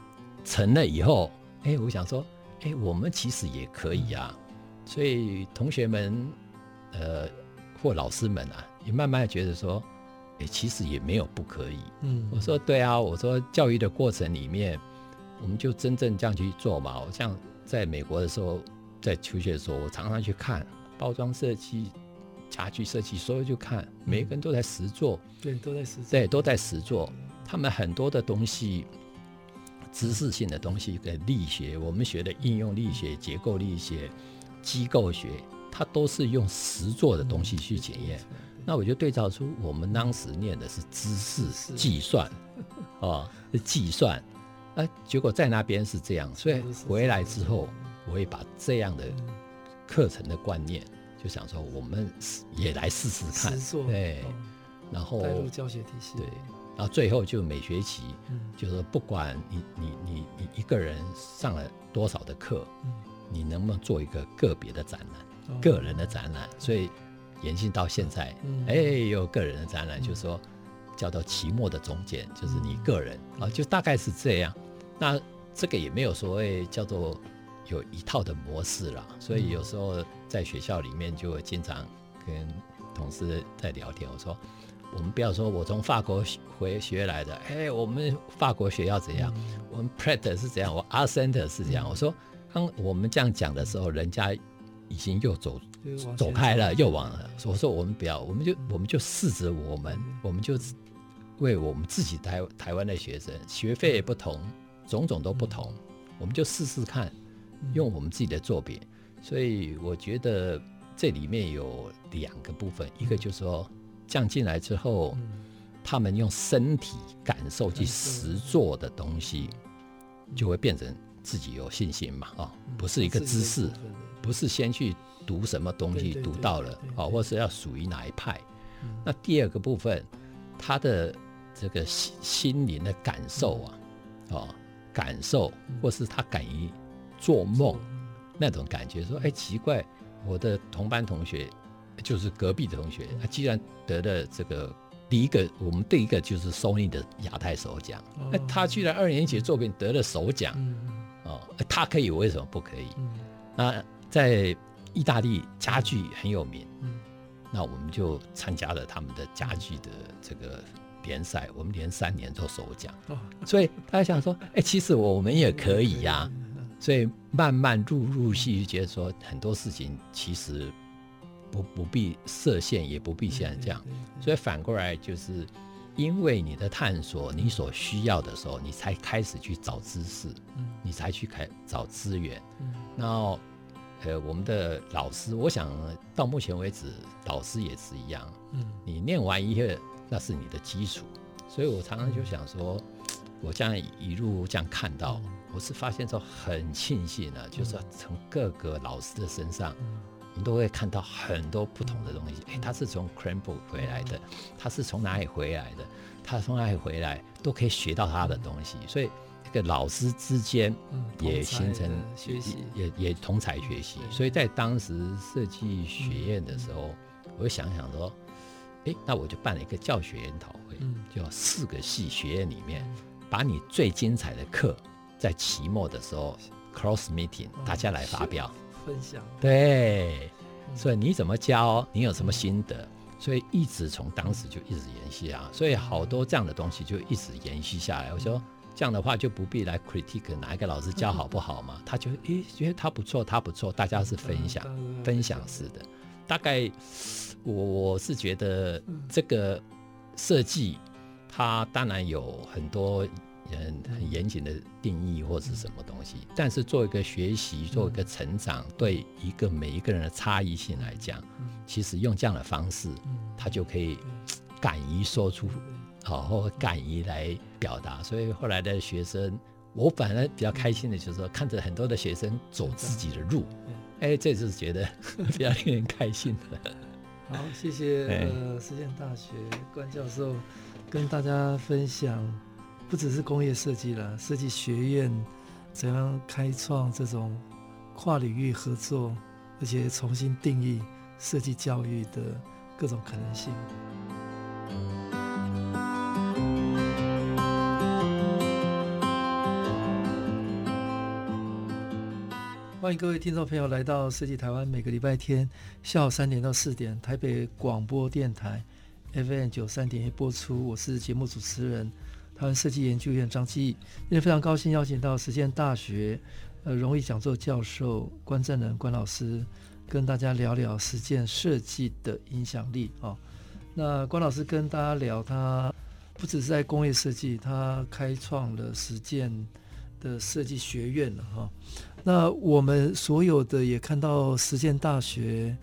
成了以后，哎，我想说，哎，我们其实也可以啊。所以同学们，呃，或老师们啊，也慢慢觉得说，哎，其实也没有不可以。嗯，我说对啊，我说教育的过程里面，我们就真正这样去做嘛。我像在美国的时候，在求学的时候，我常常去看包装设计、家具设计，所有就看，每个人都在实做。对，都在实做。对，都在实做。他们很多的东西。知识性的东西跟力学，我们学的应用力学、结构力学、机构学，它都是用实做的东西去检验。那我就对照出我们当时念的是知识计算，哦，是计算，哎，结果在那边是这样。所以回来之后，我会把这样的课程的观念，就想说我们也来试试看，对，然后带入教学体系，对。然后最后就每学期，就是不管你你你你一个人上了多少的课，你能不能做一个个别的展览，个人的展览？所以延续到现在，哎，有个人的展览，就是说叫做期末的总检，就是你个人。啊，就大概是这样。那这个也没有所谓叫做有一套的模式啦，所以有时候在学校里面就会经常跟同事在聊天，我说。我们不要说，我从法国回学来的，哎，我们法国学要怎样？嗯、我们 Pratt 是怎样？我 Art Center 是怎样。嗯、我说，当我们这样讲的时候，人家已经又走走开了，又往了。我说，我们不要，我们就我们就试着我们，嗯、我们就为我们自己台台湾的学生，学费也不同，种种都不同，嗯、我们就试试看，用我们自己的作品。所以我觉得这里面有两个部分，一个就是说。降进来之后，嗯、他们用身体感受去实做的东西，嗯、就会变成自己有信心嘛，哦，不是一个知识，不是先去读什么东西读到了，哦，或是要属于哪一派。那第二个部分，他的这个心心灵的感受啊，哦，感受，或是他敢于做梦。那种感觉，说，哎，奇怪，我的同班同学，就是隔壁的同学，他既然得了这个。第一个，我们第一个就是 Sony 的亚太首奖，那、哦、他居然二年级的作品得了首奖，嗯、哦，他可以，为什么不可以？嗯、那在意大利家具很有名，嗯、那我们就参加了他们的家具的这个联赛，我们连三年都首奖，哦、所以他想说，哎，其实我们也可以呀、啊，所以慢慢陆陆续续觉得说很多事情其实。不不必设限，也不必现在这样，所以反过来就是，因为你的探索，你所需要的时候，你才开始去找知识，你才去开找资源。然后，呃，我们的老师，我想到目前为止，老师也是一样。嗯你念完一个，那是你的基础。所以我常常就想说，我这样一路这样看到，我是发现说很庆幸啊，就是从各个老师的身上。我们都会看到很多不同的东西。诶，他是从 Cranbrook 回来的，他是从哪里回来的？他从哪里回来都可以学到他的东西。所以，这个老师之间也形成学习，也也同才学习。所以在当时设计学院的时候，我就想想说，哎，那我就办了一个教学研讨会，就四个系学院里面，把你最精彩的课，在期末的时候 cross meeting，大家来发表。分享对，所以你怎么教？你有什么心得？所以一直从当时就一直延续啊，所以好多这样的东西就一直延续下来。我说这样的话就不必来 critique 哪一个老师教好不好嘛？他就诶觉得他不错，他不错，大家是分享分享式的。大概我我是觉得这个设计，它当然有很多。很很严谨的定义或是什么东西，但是做一个学习，做一个成长，对一个每一个人的差异性来讲，其实用这样的方式，他就可以敢于说出，好或敢于来表达。所以后来的学生，我反而比较开心的就是说，看着很多的学生走自己的路，哎，这就是觉得 比较令人开心的。好，谢谢呃，实践大学关教授跟大家分享。不只是工业设计了，设计学院怎样开创这种跨领域合作，而且重新定义设计教育的各种可能性。欢迎各位听众朋友来到设计台湾，每个礼拜天下午三点到四点，台北广播电台 FM 九三点一播出。我是节目主持人。设计研究院张基义，今天非常高兴邀请到实践大学呃荣誉讲座教授关正仁关老师，跟大家聊聊实践设计的影响力啊、哦。那关老师跟大家聊，他不只是在工业设计，他开创了实践的设计学院了哈、那我们所有的也看到实践大学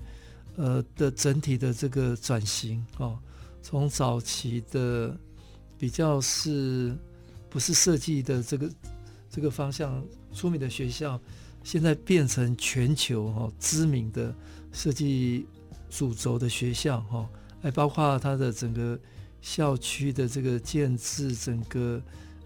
呃的整体的这个转型哦，从早期的。比较是不是设计的这个这个方向出名的学校，现在变成全球哈知名的设计主轴的学校哈，还包括它的整个校区的这个建制，整个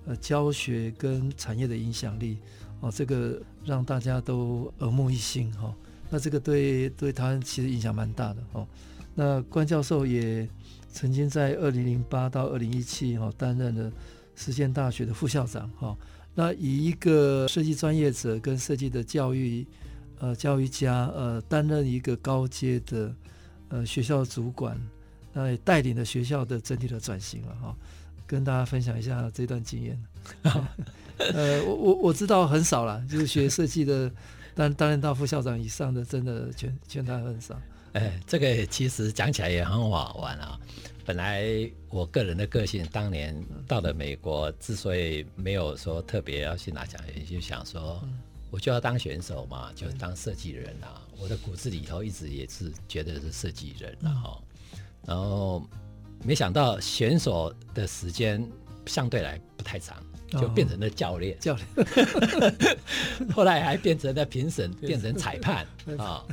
呃教学跟产业的影响力哦，这个让大家都耳目一新哈。那这个对对台湾其实影响蛮大的哈。那关教授也。曾经在二零零八到二零一七哈担任了实践大学的副校长哈，那以一个设计专业者跟设计的教育呃教育家呃担任一个高阶的呃学校主管，那也带领了学校的整体的转型了哈，跟大家分享一下这段经验。呃，我我我知道很少了，就是学设计的但担任到副校长以上的，真的全全台很少。哎，这个其实讲起来也很好玩啊。本来我个人的个性，当年到了美国，之所以没有说特别要去拿奖学金，就想说我就要当选手嘛，就当设计人啊。我的骨子里头一直也是觉得是设计人，然后，然后没想到选手的时间相对来不太长，就变成了教练，教练，后来还变成了评审，变成裁判 啊，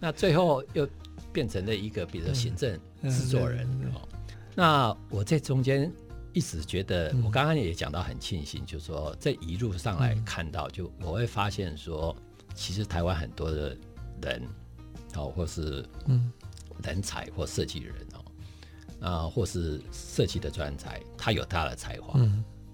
那最后又变成了一个，比如说行政制作人哦。那我在中间一直觉得，我刚刚也讲到很庆幸，就是说这一路上来看到，就我会发现说，其实台湾很多的人哦，或是嗯。人才或设计人哦，啊，或是设计的专才，他有他的才华，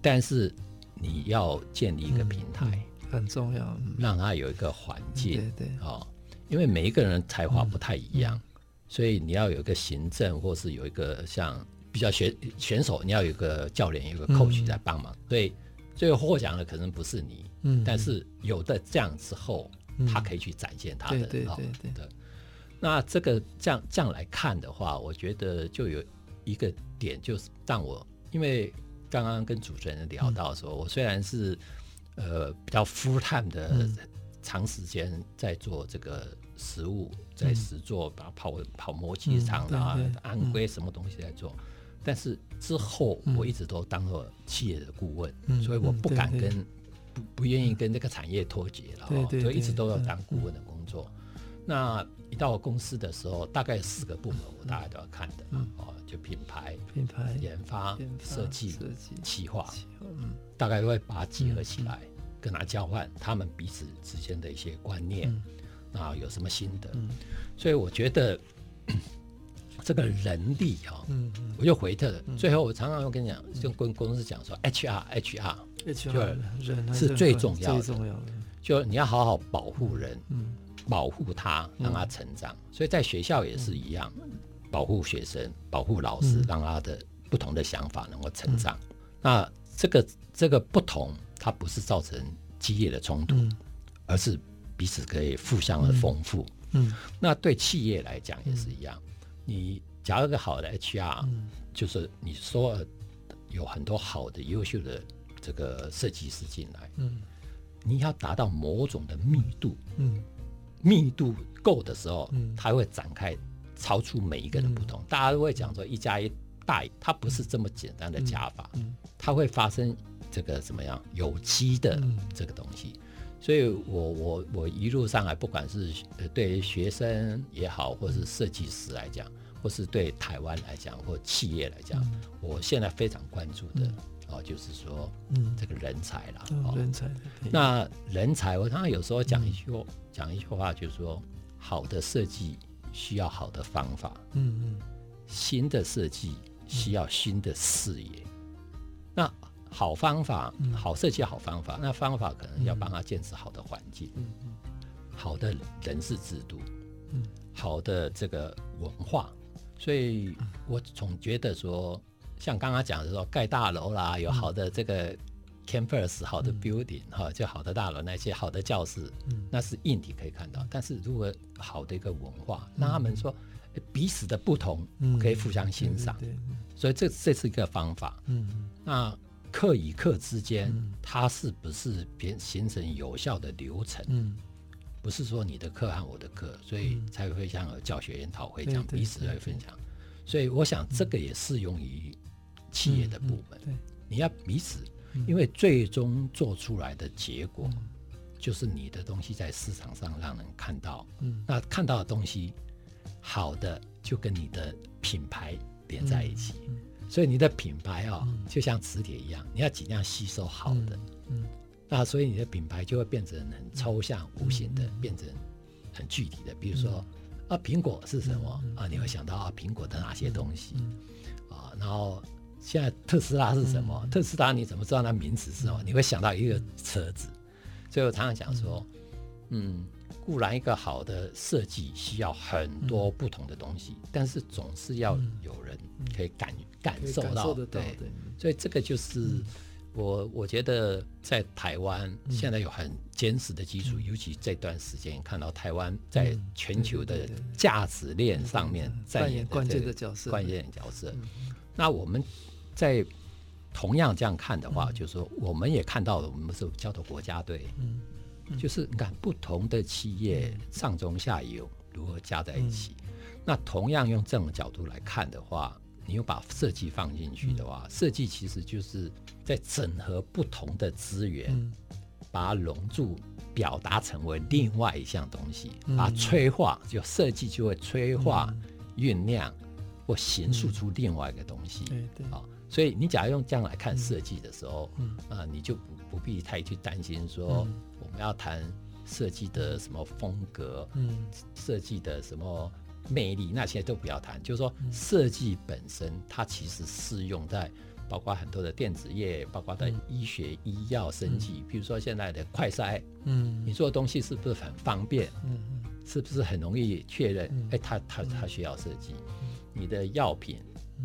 但是。你要建立一个平台，很重要，让他有一个环境，嗯、对对，哦，因为每一个人才华不太一样，嗯、所以你要有一个行政，或是有一个像比较选选手，你要有一个教练，有一个 coach 在帮忙，嗯、所以最后获奖的可能不是你，嗯，但是有的这样之后，嗯、他可以去展现他的，对对对对，对。那这个这样这样来看的话，我觉得就有一个点，就是让我因为。刚刚跟主持人聊到说，我虽然是呃比较 full time 的长时间在做这个实物，在实做把跑跑模拟场啊、安规什么东西在做，但是之后我一直都当做企业的顾问，所以我不敢跟不不愿意跟这个产业脱节了，所以一直都要当顾问的工作。那一到公司的时候，大概四个部门我大概都要看的，哦，就品牌、品牌研发、设计、设计、企划，嗯，大概都会把它集合起来，跟他交换他们彼此之间的一些观念，啊，有什么心得，所以我觉得 这个人力啊，嗯，我就回特，最后我常常会跟你讲，就跟公司讲说，HR，HR，HR 是最重要的，最重要的，就你要好好保护人，嗯。保护他，让他成长。嗯、所以在学校也是一样，嗯、保护学生，保护老师，嗯、让他的不同的想法能够成长。嗯、那这个这个不同，它不是造成激烈的冲突，嗯、而是彼此可以互相的丰富。嗯，那对企业来讲也是一样。嗯、你假如一个好的 HR，、嗯、就是你说有很多好的、优秀的这个设计师进来，嗯，你要达到某种的密度，嗯。嗯密度够的时候，嗯它会展开，超出每一个人不同。大家都会讲说一加一大于，它不是这么简单的加法，它会发生这个怎么样有机的这个东西。所以我我我一路上来，不管是对学生也好，或是设计师来讲，或是对台湾来讲，或企业来讲，我现在非常关注的。哦，就是说，嗯，这个人才啦，哦，人才。那人才，我常常有时候讲一句话，讲一句话，就是说，好的设计需要好的方法，嗯嗯，新的设计需要新的视野。那好方法，好设计，好方法，那方法可能要帮他建设好的环境，嗯嗯，好的人事制度，嗯，好的这个文化。所以我总觉得说。像刚刚讲的说盖大楼啦，有好的这个 campus、好的 building 哈，就好的大楼那些好的教室，那是硬体可以看到。但是如果好的一个文化，让他们说彼此的不同可以互相欣赏，所以这这是一个方法。那课与课之间，它是不是变形成有效的流程？不是说你的课和我的课，所以才会像教学研讨会这样彼此来分享。所以我想这个也适用于。企业的部门，你要彼此，因为最终做出来的结果，就是你的东西在市场上让人看到，那看到的东西好的，就跟你的品牌连在一起，所以你的品牌啊，就像磁铁一样，你要尽量吸收好的，嗯那所以你的品牌就会变成很抽象、无形的，变成很具体的，比如说啊，苹果是什么啊？你会想到啊，苹果的哪些东西啊？然后。现在特斯拉是什么？嗯、特斯拉你怎么知道它名字是什么？你会想到一个车子。所以我常常讲说，嗯，固然一个好的设计需要很多不同的东西，但是总是要有人可以感感受到。对，所以这个就是我我觉得在台湾现在有很坚实的基础，尤其这段时间看到台湾在全球的价值链上面扮演关键的角色，关键角色。那我们。在同样这样看的话，就是说，我们也看到了，我们是叫做国家队，就是你看不同的企业上中下游如何加在一起。那同样用这种角度来看的话，你又把设计放进去的话，设计其实就是在整合不同的资源，嗯、把它融入，表达成为另外一项东西，嗯、把它催化，就设计就会催化、酝酿、嗯、或形塑出另外一个东西。对对。啊，所以你假如用这样来看设计的时候，嗯。啊，你就不不必太去担心说我们要谈设计的什么风格，嗯，设计的什么。魅力那些都不要谈，就是说设计本身它其实适用在包括很多的电子业，包括在医学、医药、生技，比如说现在的快筛，嗯，你做的东西是不是很方便？嗯。是不是很容易确认？哎，它它它需要设计。你的药品，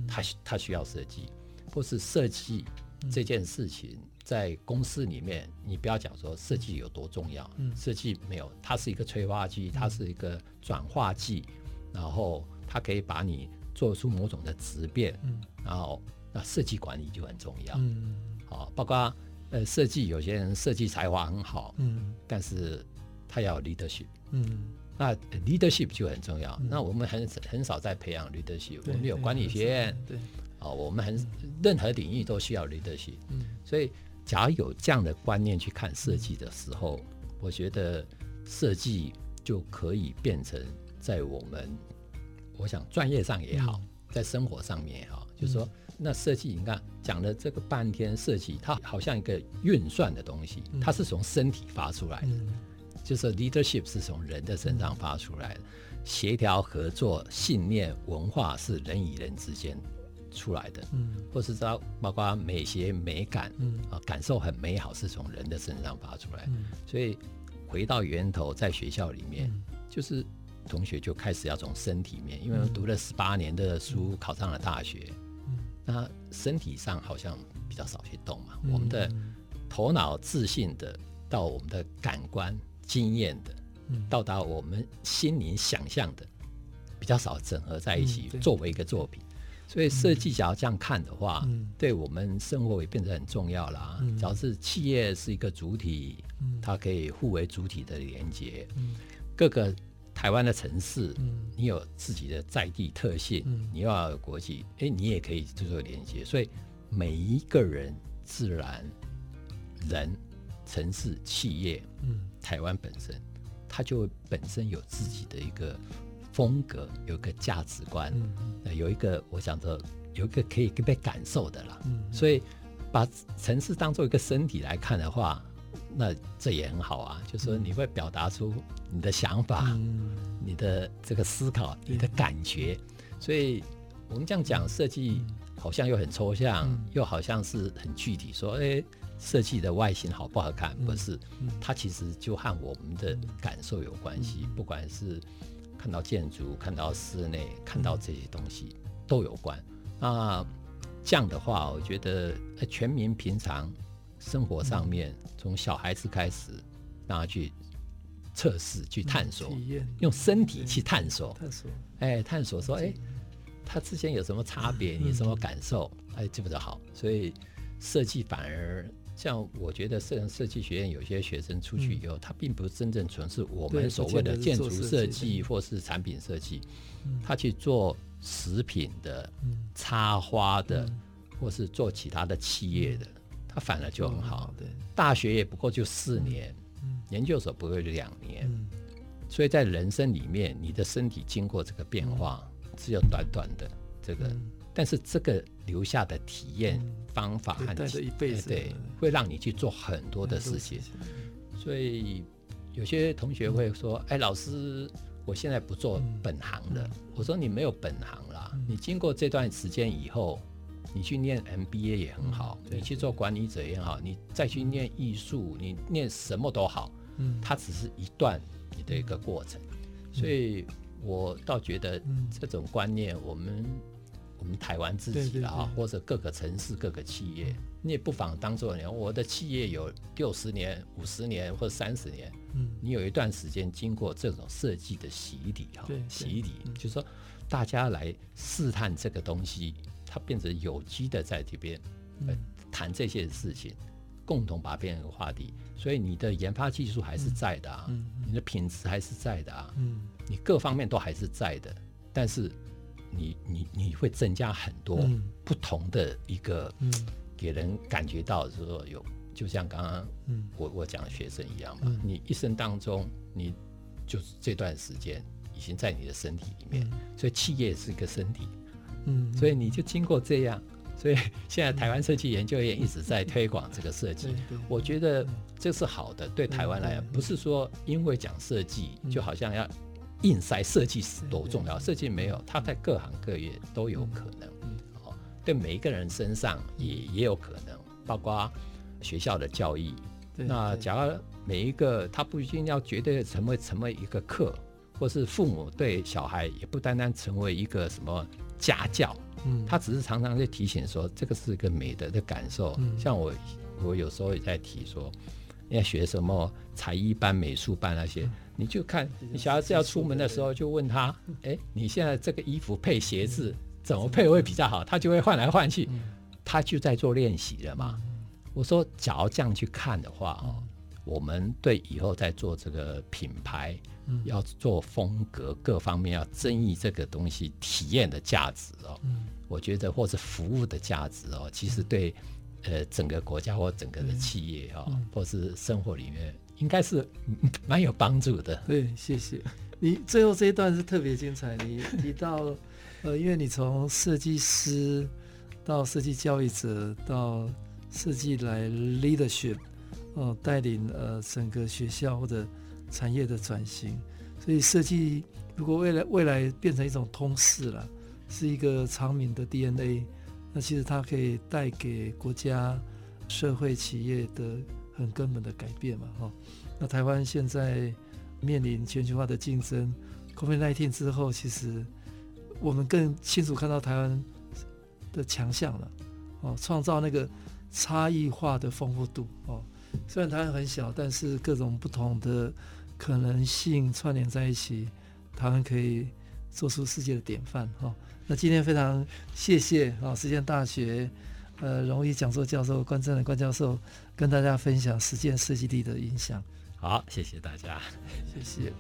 它它需要设计，或是设计这件事情在公司里面，你不要讲说设计有多重要，设计没有，它是一个催化剂，它是一个转化剂。然后它可以把你做出某种的质变，嗯，然后那设计管理就很重要，嗯，好，包括呃设计，有些人设计才华很好，嗯，但是他要有 leadership，嗯，那 leadership 就很重要。嗯、那我们很很少在培养 leadership，我们有管理学院，对，啊，我们很任何领域都需要 leadership，嗯，所以假如有这样的观念去看设计的时候，嗯、我觉得设计就可以变成。在我们，我想专业上也好，在生活上面也好，就是说，那设计，你看讲了这个半天，设计它好像一个运算的东西，它是从身体发出来的，就是 leadership 是从人的身上发出来的，协调合作、信念、文化是人与人之间出来的，嗯或是说包括美学、美感，嗯啊，感受很美好，是从人的身上发出来。所以回到源头，在学校里面，就是。同学就开始要从身体面，因为读了十八年的书，考上了大学。嗯，那身体上好像比较少去动嘛。嗯、我们的头脑自信的，到我们的感官经验的，嗯、到达我们心灵想象的，比较少整合在一起作为一个作品。嗯、所以设计假如这样看的话，嗯、对我们生活也变得很重要啦。嗯，只要是企业是一个主体，嗯、它可以互为主体的连接，嗯、各个。台湾的城市，你有自己的在地特性，嗯、你要有国际，哎，你也可以做做连接。所以每一个人、自然、人、城市、企业，嗯，台湾本身，它就本身有自己的一个风格，有一个价值观，嗯、有一个我想着有一个可以被感受的啦。嗯、所以把城市当做一个身体来看的话。那这也很好啊，就是说你会表达出你的想法，嗯、你的这个思考，你的感觉。嗯、所以我们这样讲设计，好像又很抽象，嗯、又好像是很具体。说，哎，设计的外形好不好看？不是，嗯、它其实就和我们的感受有关系。嗯、不管是看到建筑、看到室内、看到这些东西都有关。那这样的话，我觉得全民平常。生活上面，从小孩子开始，让他去测试、去探索，用身体去探索，探索，哎，探索说，哎，他之间有什么差别？你什么感受？哎，这不就好？所以设计反而像我觉得，设设计学院有些学生出去以后，他并不是真正从事我们所谓的建筑设计或是产品设计，他去做食品的、插花的，或是做其他的企业的。他反而就很好，对，大学也不过就四年，嗯，研究所不过就两年，嗯，所以在人生里面，你的身体经过这个变化，只有短短的这个，但是这个留下的体验方法和带着一辈子，对，会让你去做很多的事情。所以有些同学会说：“哎，老师，我现在不做本行了。”我说：“你没有本行啦，你经过这段时间以后。”你去念 MBA 也很好，嗯、你去做管理者也好，你再去念艺术，你念什么都好，嗯，它只是一段你的一个过程，嗯、所以我倒觉得这种观念，我们、嗯、我们台湾自己的啊，或者各个城市各个企业，你也不妨当做你我的企业有六十年、五十年或三十年，嗯，你有一段时间经过这种设计的洗礼哈，洗礼，就是说大家来试探这个东西。它变成有机的在这边，呃，谈这些事情，共同把它变成话题。所以你的研发技术还是在的啊，你的品质还是在的啊，嗯你各方面都还是在的。但是你你你会增加很多不同的一个，给人感觉到说有，就像刚刚我我讲的学生一样嘛，你一生当中你就是这段时间已经在你的身体里面，所以企业是一个身体，嗯，所以你就经过这样。所以现在台湾设计研究院一直在推广这个设计，我觉得这是好的。对台湾来讲，不是说因为讲设计就好像要硬塞设计师多重要，设计没有，他在各行各业都有可能。哦，对每一个人身上也也有可能，包括学校的教育。那假如每一个他不一定要绝对成为成为一个课，或是父母对小孩也不单单成为一个什么家教。嗯，他只是常常在提醒说，这个是一个美德的感受。嗯，像我，我有时候也在提说，要学什么才艺班、美术班那些，你就看你小孩子要出门的时候，就问他，哎，你现在这个衣服配鞋子怎么配会比较好？他就会换来换去，他就在做练习了嘛。我说，假如这样去看的话，哦，我们对以后在做这个品牌。嗯、要做风格各方面要争议这个东西体验的价值哦，嗯、我觉得或者服务的价值哦，其实对呃整个国家或整个的企业哈，嗯、或是生活里面应该是 蛮有帮助的。对，谢谢你。最后这一段是特别精彩，你提到呃，因为你从设计师到设计教育者到设计来 leadership 哦、呃，带领呃整个学校或者。产业的转型，所以设计如果未来未来变成一种通识了，是一个长明的 DNA，那其实它可以带给国家、社会、企业的很根本的改变嘛，哈。那台湾现在面临全球化的竞争，COVID-19 之后，其实我们更清楚看到台湾的强项了，哦，创造那个差异化的丰富度，哦，虽然台湾很小，但是各种不同的。可能性串联在一起，台湾可以做出世界的典范哈。那今天非常谢谢啊，实践大学呃荣誉讲座教授关正的关教授跟大家分享实践设计地的影响。好谢谢大家。谢谢。